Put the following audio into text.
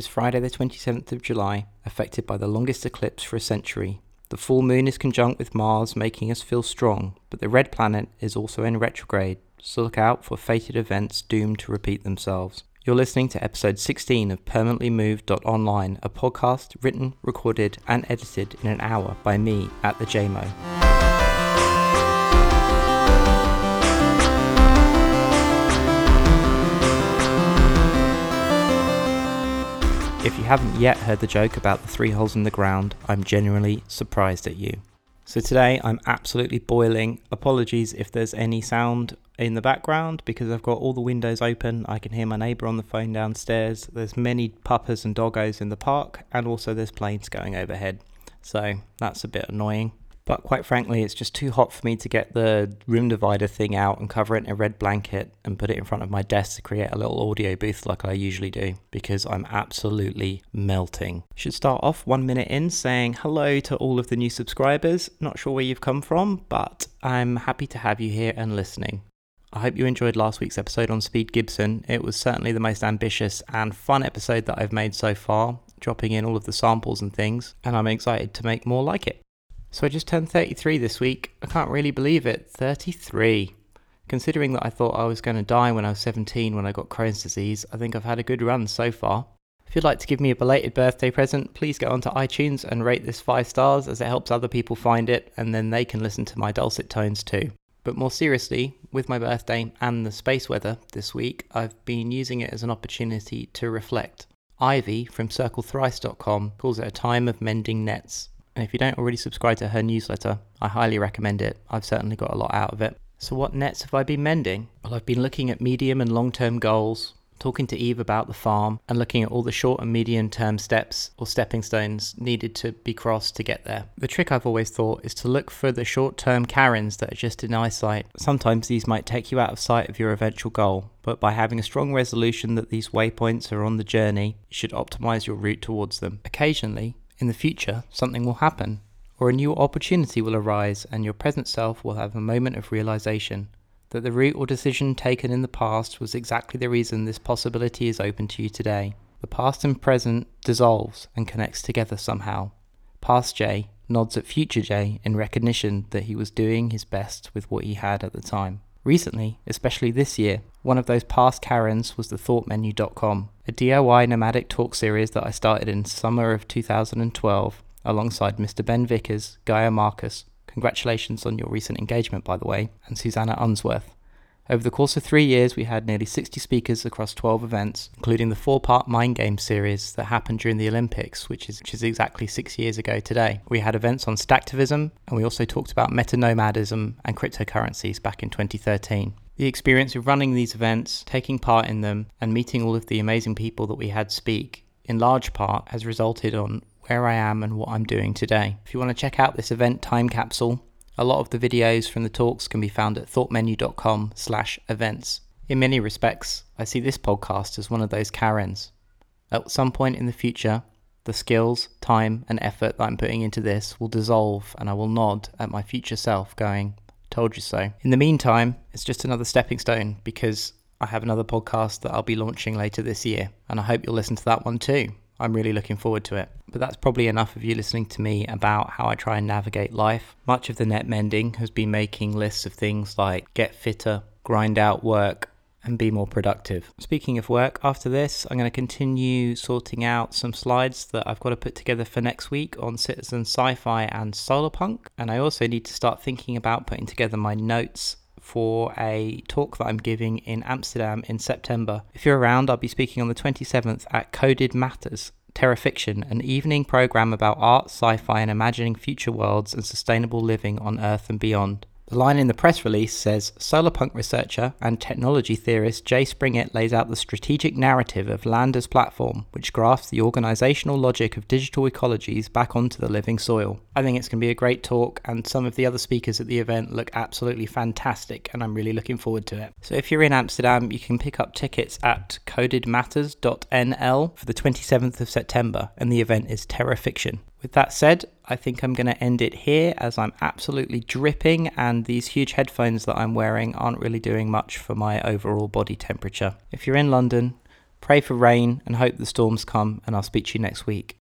It's Friday, the 27th of July, affected by the longest eclipse for a century. The full moon is conjunct with Mars, making us feel strong, but the red planet is also in retrograde, so look out for fated events doomed to repeat themselves. You're listening to episode 16 of Online, a podcast written, recorded, and edited in an hour by me at the Jaymo. If you haven't yet heard the joke about the three holes in the ground, I'm genuinely surprised at you. So today I'm absolutely boiling. Apologies if there's any sound in the background because I've got all the windows open. I can hear my neighbour on the phone downstairs. There's many puppers and doggos in the park, and also there's planes going overhead. So that's a bit annoying. But quite frankly, it's just too hot for me to get the room divider thing out and cover it in a red blanket and put it in front of my desk to create a little audio booth like I usually do because I'm absolutely melting. Should start off one minute in saying hello to all of the new subscribers. Not sure where you've come from, but I'm happy to have you here and listening. I hope you enjoyed last week's episode on Speed Gibson. It was certainly the most ambitious and fun episode that I've made so far, dropping in all of the samples and things, and I'm excited to make more like it. So I just turned 33 this week. I can't really believe it. 33. Considering that I thought I was going to die when I was 17 when I got Crohn's disease, I think I've had a good run so far. If you'd like to give me a belated birthday present, please go onto iTunes and rate this 5 stars as it helps other people find it and then they can listen to my dulcet tones too. But more seriously, with my birthday and the space weather this week, I've been using it as an opportunity to reflect. Ivy from CircleThrice.com calls it a time of mending nets. And if you don't already subscribe to her newsletter, I highly recommend it. I've certainly got a lot out of it. So, what nets have I been mending? Well, I've been looking at medium and long term goals, talking to Eve about the farm, and looking at all the short and medium term steps or stepping stones needed to be crossed to get there. The trick I've always thought is to look for the short term cairns that are just in eyesight. Sometimes these might take you out of sight of your eventual goal, but by having a strong resolution that these waypoints are on the journey, you should optimize your route towards them. Occasionally, in the future, something will happen, or a new opportunity will arise, and your present self will have a moment of realization that the route or decision taken in the past was exactly the reason this possibility is open to you today. The past and present dissolves and connects together somehow. Past J nods at future J in recognition that he was doing his best with what he had at the time. Recently, especially this year, one of those past cairns was the ThoughtMenu.com, a DIY nomadic talk series that I started in summer of 2012 alongside Mr. Ben Vickers, Gaia Marcus. Congratulations on your recent engagement, by the way, and Susanna Unsworth. Over the course of three years, we had nearly 60 speakers across 12 events, including the four part Mind Game series that happened during the Olympics, which is, which is exactly six years ago today. We had events on stacktivism, and we also talked about meta nomadism and cryptocurrencies back in 2013. The experience of running these events, taking part in them, and meeting all of the amazing people that we had speak, in large part, has resulted on where I am and what I'm doing today. If you want to check out this event time capsule, a lot of the videos from the talks can be found at thoughtmenu.com slash events. In many respects, I see this podcast as one of those cairns. At some point in the future, the skills, time, and effort that I'm putting into this will dissolve and I will nod at my future self going, told you so. In the meantime, it's just another stepping stone because I have another podcast that I'll be launching later this year and I hope you'll listen to that one too. I'm really looking forward to it. But that's probably enough of you listening to me about how I try and navigate life. Much of the net mending has been making lists of things like get fitter, grind out work, and be more productive. Speaking of work, after this, I'm going to continue sorting out some slides that I've got to put together for next week on citizen sci fi and solarpunk. And I also need to start thinking about putting together my notes for a talk that I'm giving in Amsterdam in September. If you're around, I'll be speaking on the 27th at Coded Matters. Terra Fiction, an evening program about art, sci fi, and imagining future worlds and sustainable living on Earth and beyond. The line in the press release says Solarpunk researcher and technology theorist Jay Springett lays out the strategic narrative of Lander's platform, which grafts the organizational logic of digital ecologies back onto the living soil. I think it's going to be a great talk, and some of the other speakers at the event look absolutely fantastic, and I'm really looking forward to it. So if you're in Amsterdam, you can pick up tickets at codedmatters.nl for the 27th of September, and the event is Terra Fiction. With that said, I think I'm going to end it here as I'm absolutely dripping and these huge headphones that I'm wearing aren't really doing much for my overall body temperature. If you're in London, Pray for rain and hope the storms come, and I'll speak to you next week.